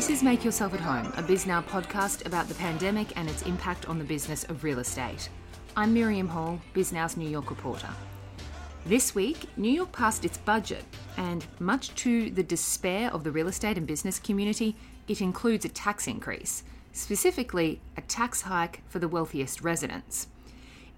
This is Make Yourself at Home, a Bisnow podcast about the pandemic and its impact on the business of real estate. I'm Miriam Hall, Bisnow's New York reporter. This week, New York passed its budget, and much to the despair of the real estate and business community, it includes a tax increase, specifically a tax hike for the wealthiest residents.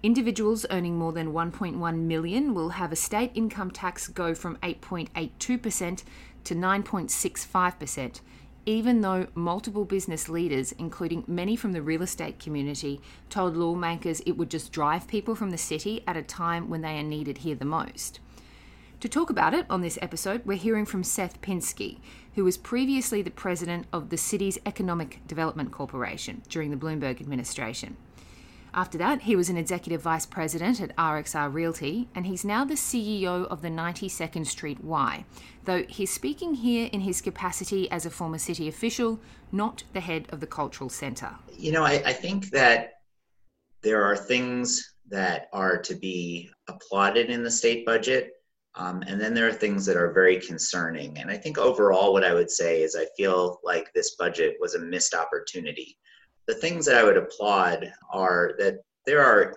Individuals earning more than 1.1 million will have a state income tax go from 8.82% to 9.65%, even though multiple business leaders, including many from the real estate community, told lawmakers it would just drive people from the city at a time when they are needed here the most. To talk about it on this episode, we're hearing from Seth Pinsky, who was previously the president of the city's Economic Development Corporation during the Bloomberg administration. After that, he was an executive vice president at RXR Realty, and he's now the CEO of the 92nd Street Y, though he's speaking here in his capacity as a former city official, not the head of the cultural centre. You know, I, I think that there are things that are to be applauded in the state budget. Um, and then there are things that are very concerning. And I think overall, what I would say is I feel like this budget was a missed opportunity the things that I would applaud are that there are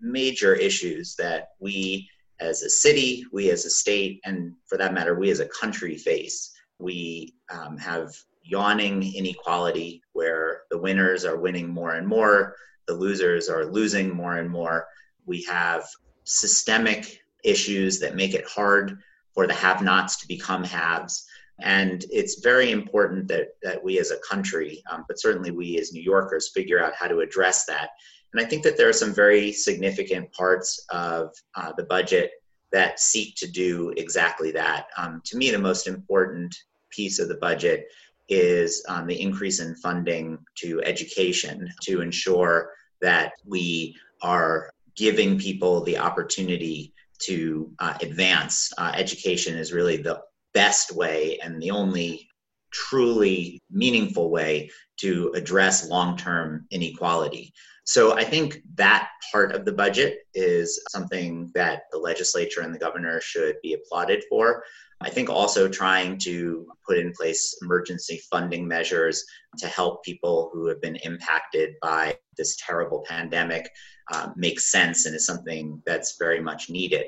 major issues that we as a city, we as a state, and for that matter, we as a country face. We um, have yawning inequality where the winners are winning more and more, the losers are losing more and more. We have systemic issues that make it hard for the have nots to become haves. And it's very important that, that we as a country, um, but certainly we as New Yorkers, figure out how to address that. And I think that there are some very significant parts of uh, the budget that seek to do exactly that. Um, to me, the most important piece of the budget is um, the increase in funding to education to ensure that we are giving people the opportunity to uh, advance. Uh, education is really the best way and the only truly meaningful way to address long term inequality. So I think that part of the budget is something that the legislature and the governor should be applauded for. I think also trying to put in place emergency funding measures to help people who have been impacted by this terrible pandemic uh, makes sense and is something that's very much needed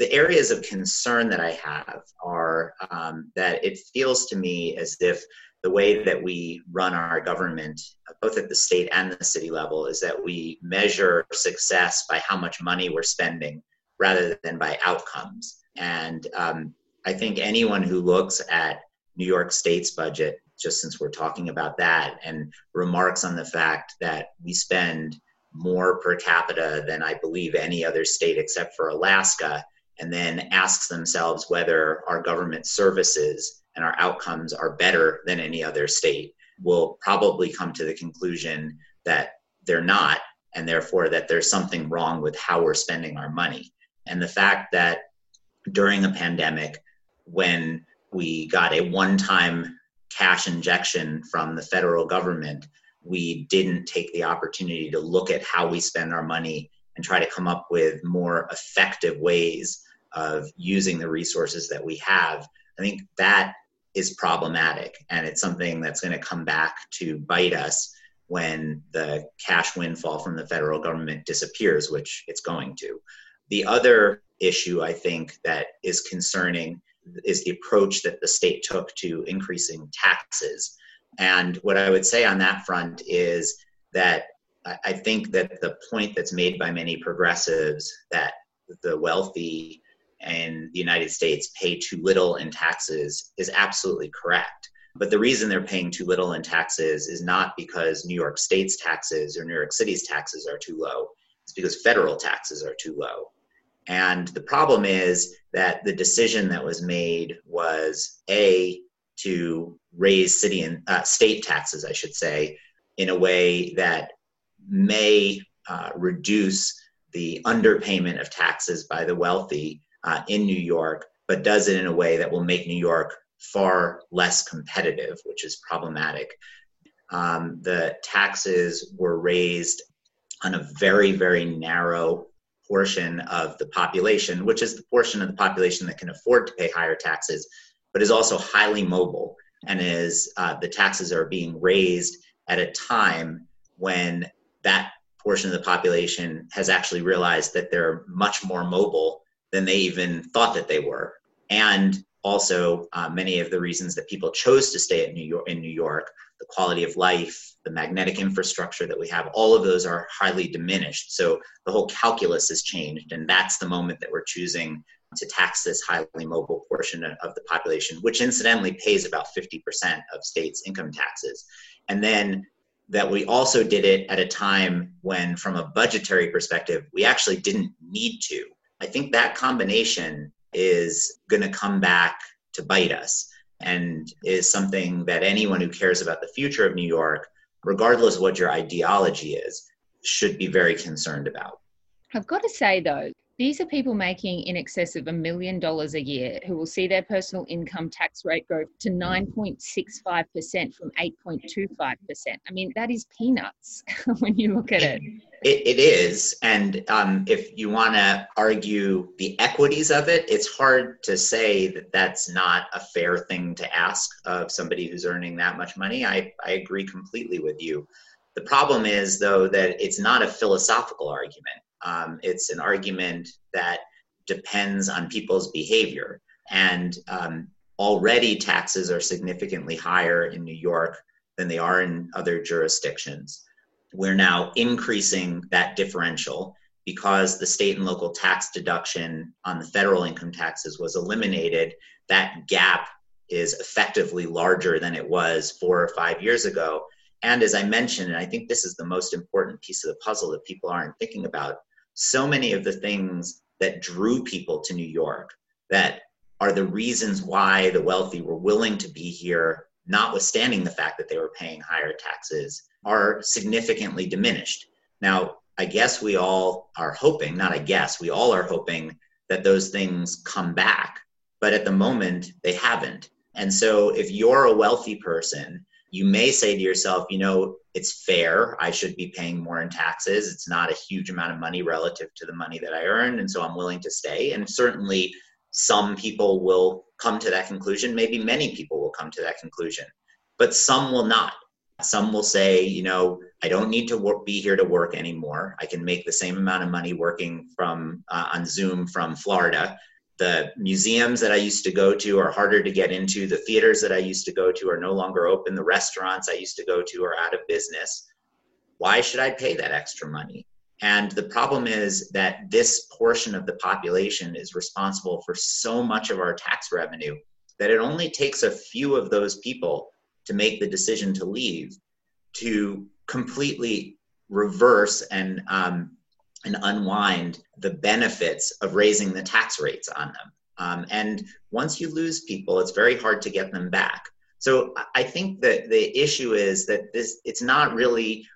the areas of concern that I have are um, that it feels to me as if the way that we run our government, both at the state and the city level, is that we measure success by how much money we're spending rather than by outcomes. And um, I think anyone who looks at New York State's budget, just since we're talking about that, and remarks on the fact that we spend more per capita than I believe any other state except for Alaska, and then asks themselves whether our government services and our outcomes are better than any other state will probably come to the conclusion that they're not and therefore that there's something wrong with how we're spending our money. And the fact that during the pandemic when we got a one-time cash injection from the federal government we didn't take the opportunity to look at how we spend our money and try to come up with more effective ways of using the resources that we have, I think that is problematic. And it's something that's going to come back to bite us when the cash windfall from the federal government disappears, which it's going to. The other issue I think that is concerning is the approach that the state took to increasing taxes. And what I would say on that front is that I think that the point that's made by many progressives that the wealthy and the United States pay too little in taxes is absolutely correct. But the reason they're paying too little in taxes is not because New York State's taxes or New York City's taxes are too low. It's because federal taxes are too low. And the problem is that the decision that was made was A, to raise city and uh, state taxes, I should say, in a way that may uh, reduce the underpayment of taxes by the wealthy uh, in New York, but does it in a way that will make New York far less competitive, which is problematic. Um, the taxes were raised on a very, very narrow portion of the population, which is the portion of the population that can afford to pay higher taxes, but is also highly mobile. and is uh, the taxes are being raised at a time when that portion of the population has actually realized that they're much more mobile than they even thought that they were. And also, uh, many of the reasons that people chose to stay at New York, in New York, the quality of life, the magnetic infrastructure that we have, all of those are highly diminished. So the whole calculus has changed, and that's the moment that we're choosing to tax this highly mobile portion of the population, which incidentally pays about 50% of states' income taxes. And then that we also did it at a time when, from a budgetary perspective, we actually didn't need to. I think that combination is going to come back to bite us and is something that anyone who cares about the future of New York, regardless of what your ideology is, should be very concerned about. I've got to say, though, these are people making in excess of a million dollars a year who will see their personal income tax rate go to 9.65% from 8.25%. I mean, that is peanuts when you look at it. It, it is. And um, if you want to argue the equities of it, it's hard to say that that's not a fair thing to ask of somebody who's earning that much money. I, I agree completely with you. The problem is, though, that it's not a philosophical argument um, it's an argument that depends on people's behavior. And um, already taxes are significantly higher in New York than they are in other jurisdictions. We're now increasing that differential because the state and local tax deduction on the federal income taxes was eliminated. That gap is effectively larger than it was four or five years ago. And as I mentioned, and I think this is the most important piece of the puzzle that people aren't thinking about, so many of the things that drew people to New York that are the reasons why the wealthy were willing to be here, notwithstanding the fact that they were paying higher taxes, are significantly diminished. Now, I guess we all are hoping, not I guess, we all are hoping that those things come back. But at the moment, they haven't. And so if you're a wealthy person you may say to yourself, you know, it's fair. I should be paying more in taxes. It's not a huge amount of money relative to the money that I earned. And so I'm willing to stay. And certainly some people will come to that conclusion. Maybe many people will come to that conclusion, but some will not. Some will say, you know, I don't need to work, be here to work anymore. I can make the same amount of money working from uh, on Zoom from Florida the museums that I used to go to are harder to get into. The theaters that I used to go to are no longer open. The restaurants I used to go to are out of business. Why should I pay that extra money? And the problem is that this portion of the population is responsible for so much of our tax revenue that it only takes a few of those people to make the decision to leave to completely reverse and um, and unwind the benefits of raising the tax rates on them. Um, and once you lose people, it's very hard to get them back. So I think that the issue is that this it's not really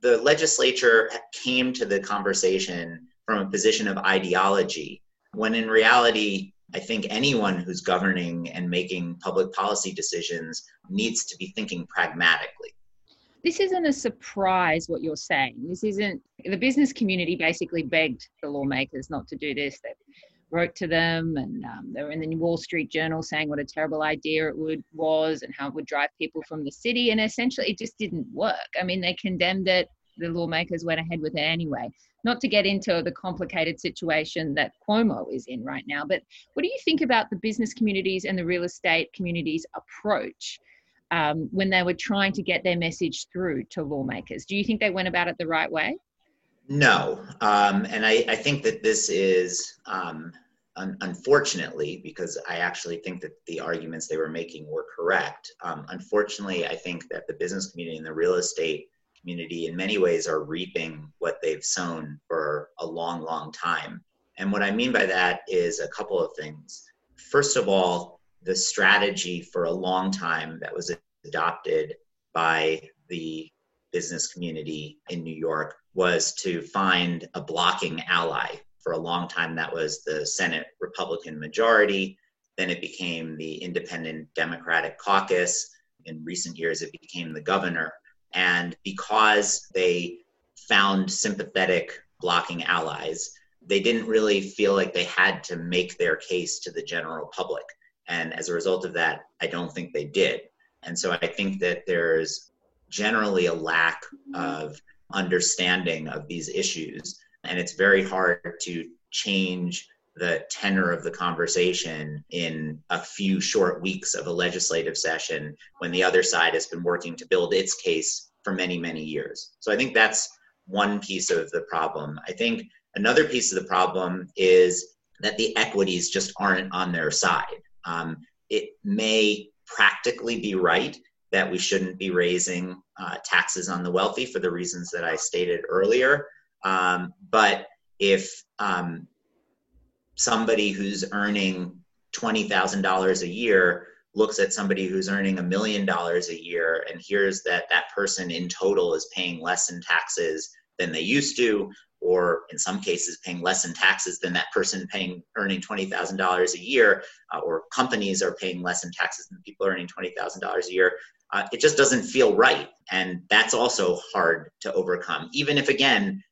the legislature came to the conversation from a position of ideology when in reality I think anyone who's governing and making public policy decisions needs to be thinking pragmatically this isn't a surprise what you're saying. This isn't the business community basically begged the lawmakers not to do this. They wrote to them, and um, they were in the Wall Street Journal saying what a terrible idea it would was and how it would drive people from the city. And essentially, it just didn't work. I mean, they condemned it. The lawmakers went ahead with it anyway. Not to get into the complicated situation that Cuomo is in right now, but what do you think about the business communities and the real estate communities' approach? Um, when they were trying to get their message through to lawmakers. Do you think they went about it the right way? No. Um, and I, I, think that this is, um, un- unfortunately, because I actually think that the arguments they were making were correct. Um, unfortunately, I think that the business community and the real estate community, in many ways, are reaping what they've sown for a long, long time. And what I mean by that is a couple of things. First of all, the strategy for a long time that was adopted by the business community in New York was to find a blocking ally. For a long time, that was the Senate Republican majority. Then it became the Independent Democratic Caucus. In recent years, it became the governor. And because they found sympathetic blocking allies, they didn't really feel like they had to make their case to the general public. And as a result of that, I don't think they did. And so I think that there's generally a lack of understanding of these issues. And it's very hard to change the tenor of the conversation in a few short weeks of a legislative session when the other side has been working to build its case for many, many years. So I think that's one piece of the problem. I think another piece of the problem is that the equities just aren't on their side. Um, it may practically be right that we shouldn't be raising uh, taxes on the wealthy for the reasons that I stated earlier. Um, but if um, somebody who's earning $20,000 a year looks at somebody who's earning a million dollars a year and hears that that person in total is paying less in taxes than they used to, or in some cases paying less in taxes than that person paying earning $20,000 a year, uh, or companies are paying less in taxes than people earning $20,000 a year. Uh, it just doesn't feel right. And that's also hard to overcome, even if, again,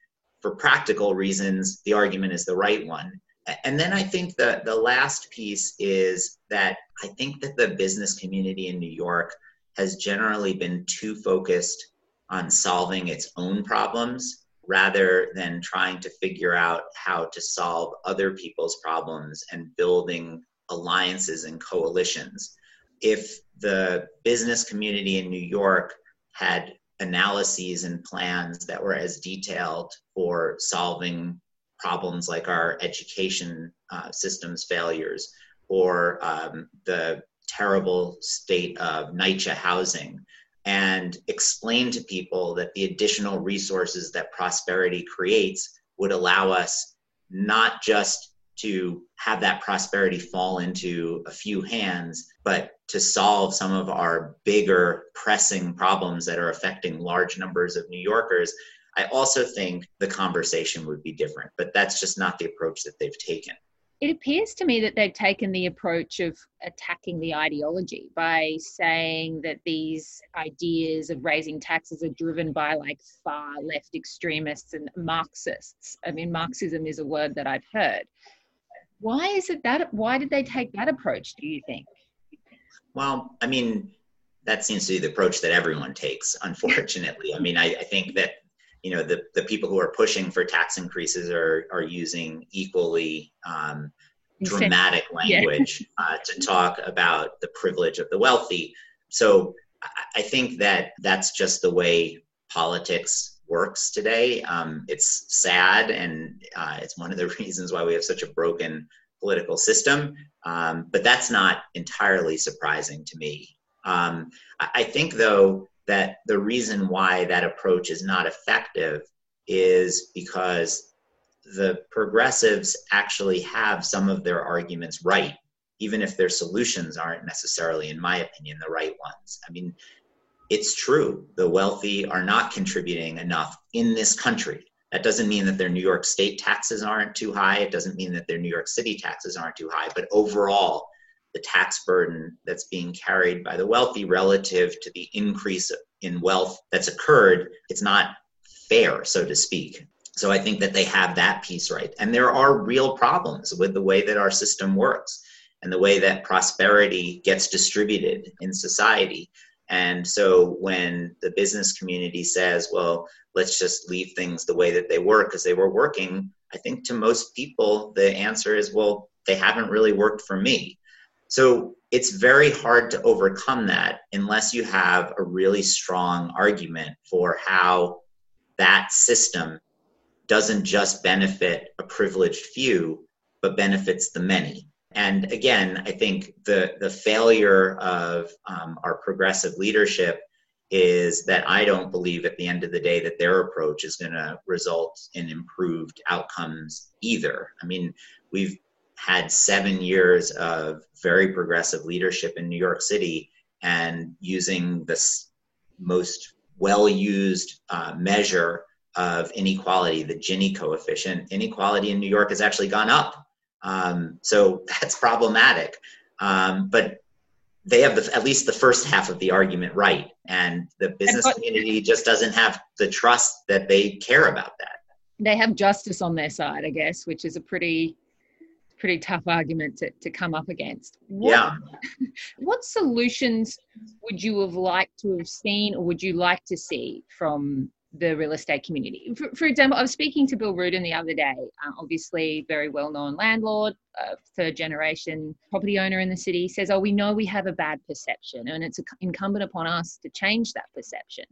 for practical reasons, the argument is the right one. And then I think the, the last piece is that I think that the business community in New York has generally been too focused on solving its own problems rather than trying to figure out how to solve other people's problems and building alliances and coalitions. If the business community in New York had analyses and plans that were as detailed for solving problems like our education uh, systems failures or um, the terrible state of NYCHA housing and explain to people that the additional resources that prosperity creates would allow us not just to have that prosperity fall into a few hands, but to solve some of our bigger pressing problems that are affecting large numbers of New Yorkers. I also think the conversation would be different, but that's just not the approach that they've taken it appears to me that they've taken the approach of attacking the ideology by saying that these ideas of raising taxes are driven by like far left extremists and Marxists. I mean, Marxism is a word that I've heard. Why is it that? Why did they take that approach, do you think? Well, I mean, that seems to be the approach that everyone takes, unfortunately. I mean, I, I think that you know the, the people who are pushing for tax increases are are using equally um, dramatic language yeah. uh, to talk about the privilege of the wealthy. So i think that that's just the way politics works today. Um, it's sad and uh, it's one of the reasons why we have such a broken political system. Um, but that's not entirely surprising to me. Um, I think though that the reason why that approach is not effective is because the progressives actually have some of their arguments right, even if their solutions aren't necessarily, in my opinion, the right ones. I mean, it's true, the wealthy are not contributing enough in this country. That doesn't mean that their New York state taxes aren't too high. It doesn't mean that their New York City taxes aren't too high. But overall, the tax burden that's being carried by the wealthy relative to the increase in wealth that's occurred, it's not fair, so to speak. So I think that they have that piece right. And there are real problems with the way that our system works and the way that prosperity gets distributed in society. And so when the business community says, well, let's just leave things the way that they were because they were working, I think to most people, the answer is, well, they haven't really worked for me. So it's very hard to overcome that unless you have a really strong argument for how that system doesn't just benefit a privileged few, but benefits the many. And again, I think the, the failure of um, our progressive leadership is that I don't believe at the end of the day that their approach is going to result in improved outcomes either. I mean, we've had seven years of very progressive leadership in New York City and using the most well used uh, measure of inequality, the Gini coefficient, inequality in New York has actually gone up. Um, so that's problematic. Um, but they have the, at least the first half of the argument right. And the business community just doesn't have the trust that they care about that. They have justice on their side, I guess, which is a pretty pretty tough argument to, to come up against. What, yeah. What solutions would you have liked to have seen or would you like to see from the real estate community? For, for example, I was speaking to Bill Rudin the other day, uh, obviously very well known landlord, uh, third generation property owner in the city, says, Oh, we know we have a bad perception and it's incumbent upon us to change that perception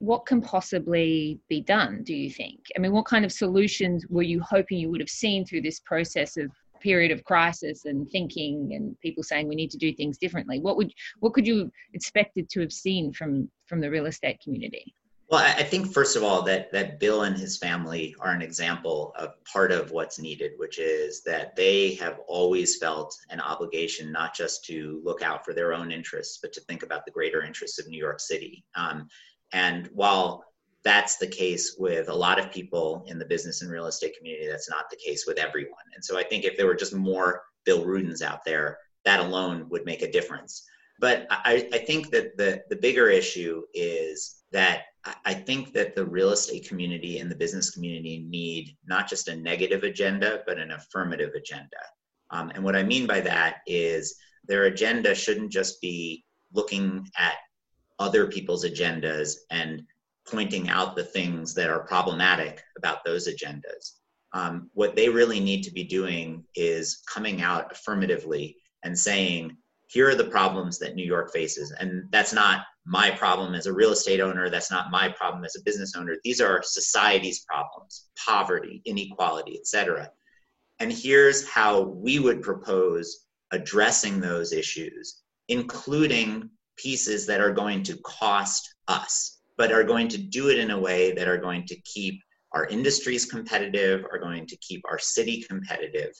what can possibly be done do you think i mean what kind of solutions were you hoping you would have seen through this process of period of crisis and thinking and people saying we need to do things differently what would what could you expected to have seen from from the real estate community? Well i think first of all that that bill and his family are an example of part of what's needed which is that they have always felt an obligation not just to look out for their own interests but to think about the greater interests of new york city. Um, and while that's the case with a lot of people in the business and real estate community. That's not the case with everyone. And so I think if there were just more Bill Rudins out there, that alone would make a difference. But I, I think that the, the bigger issue is that I think that the real estate community and the business community need not just a negative agenda, but an affirmative agenda. Um, and what I mean by that is their agenda shouldn't just be looking at other people's agendas and pointing out the things that are problematic about those agendas. Um, what they really need to be doing is coming out affirmatively and saying, here are the problems that New York faces. And that's not my problem as a real estate owner. That's not my problem as a business owner. These are society's problems, poverty, inequality, etc. And here's how we would propose addressing those issues, including pieces that are going to cost us but are going to do it in a way that are going to keep our industries competitive, are going to keep our city competitive.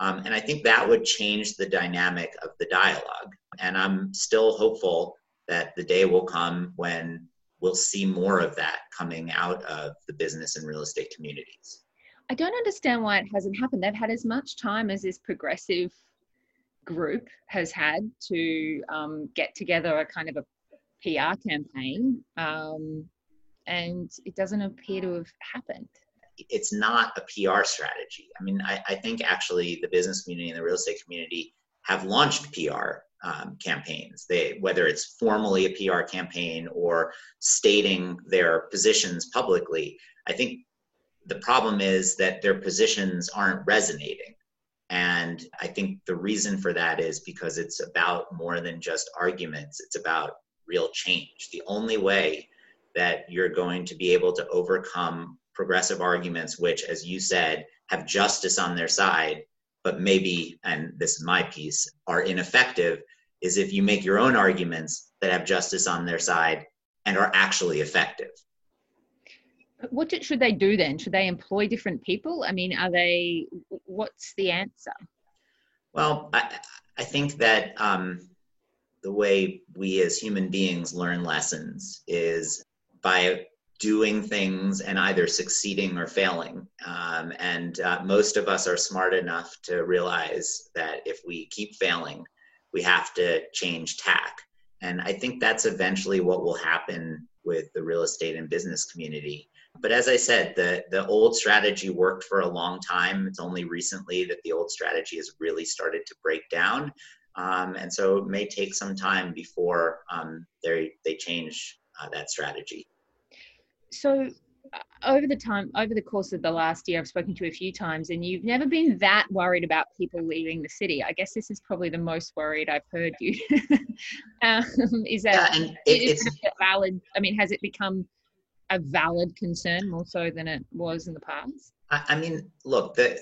Um, and I think that would change the dynamic of the dialogue. And I'm still hopeful that the day will come when we'll see more of that coming out of the business and real estate communities. I don't understand why it hasn't happened. They've had as much time as this progressive group has had to um, get together a kind of a PR campaign, um, and it doesn't appear to have happened. It's not a PR strategy. I mean, I, I think actually the business community and the real estate community have launched PR um, campaigns. They, whether it's formally a PR campaign or stating their positions publicly, I think the problem is that their positions aren't resonating. And I think the reason for that is because it's about more than just arguments. It's about real change. The only way that you're going to be able to overcome progressive arguments, which, as you said, have justice on their side, but maybe, and this is my piece, are ineffective, is if you make your own arguments that have justice on their side and are actually effective. What should they do then? Should they employ different people? I mean, are they, what's the answer? Well, I, I think that um, the way we as human beings learn lessons is by doing things and either succeeding or failing. Um, and uh, most of us are smart enough to realize that if we keep failing, we have to change tack. And I think that's eventually what will happen with the real estate and business community. But as I said, the, the old strategy worked for a long time. It's only recently that the old strategy has really started to break down. Um, and so it may take some time before um, they, they change uh, that strategy. So uh, over the time over the course of the last year i've spoken to you a few times and you've never been that worried about people leaving the city. I guess this is probably the most worried i've heard you. Um, is that yeah, it, it's valid i mean has it become a valid concern more so than it was in the past? I, I mean look the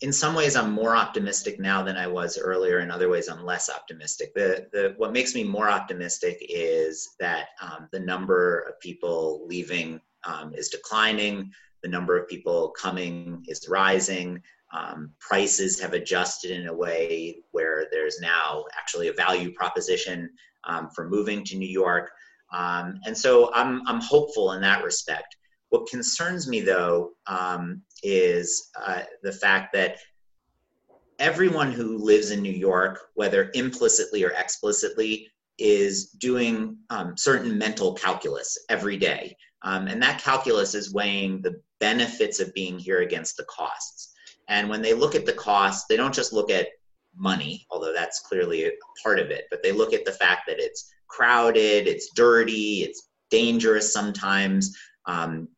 in some ways i'm more optimistic now than i was earlier. In other ways i'm less optimistic. The, the what makes me more optimistic is that um, the number of people leaving um, is declining. The number of people coming is rising. Um, prices have adjusted in a way where there's now actually a value proposition um, for moving to new york. Um, and so I'm, I'm hopeful in that respect. What concerns me, though, um, is uh, the fact that everyone who lives in New York, whether implicitly or explicitly, is doing um, certain mental calculus every day. Um, and that calculus is weighing the benefits of being here against the costs. And when they look at the cost, they don't just look at money, although that's clearly a part of it, but they look at the fact that it's crowded, it's dirty, it's dangerous sometimes. Um,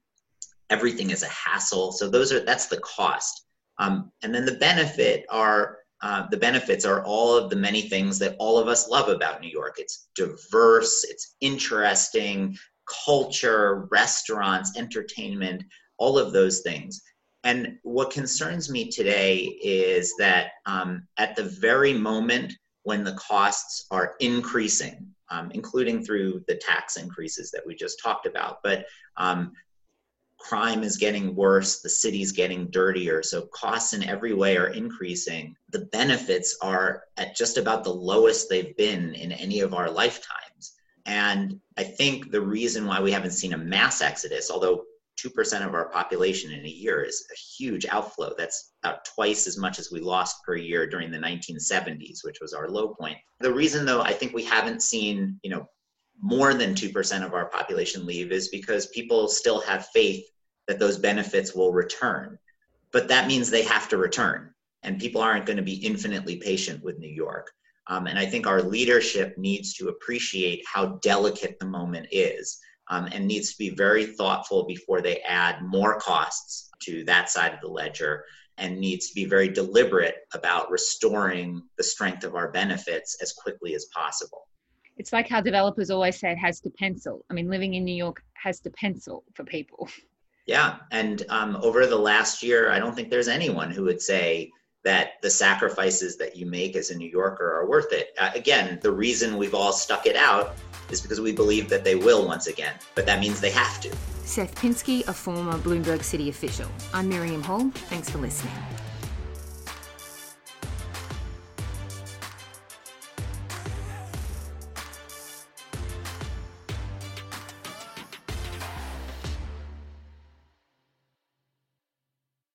everything is a hassle. So those are that's the cost. Um, and then the benefit are uh, the benefits are all of the many things that all of us love about New York. It's diverse, it's interesting, culture, restaurants, entertainment, all of those things. And what concerns me today is that um, at the very moment when the costs are increasing, um, including through the tax increases that we just talked about, but um, crime is getting worse, the city's getting dirtier, so costs in every way are increasing. The benefits are at just about the lowest they've been in any of our lifetimes. And I think the reason why we haven't seen a mass exodus, although 2% of our population in a year is a huge outflow. That's about twice as much as we lost per year during the 1970s, which was our low point. The reason, though, I think we haven't seen, you know, more than 2% of our population leave is because people still have faith that those benefits will return. But that means they have to return, and people aren't going to be infinitely patient with New York. Um, and I think our leadership needs to appreciate how delicate the moment is um, and needs to be very thoughtful before they add more costs to that side of the ledger and needs to be very deliberate about restoring the strength of our benefits as quickly as possible. It's like how developers always say it has to pencil. I mean, living in New York has to pencil for people. Yeah, and um, over the last year, I don't think there's anyone who would say that the sacrifices that you make as a New Yorker are worth it. Uh, again, the reason we've all stuck it out is because we believe that they will once again, but that means they have to. Seth Pinsky, a former Bloomberg City official. I'm Miriam Hall. Thanks for listening.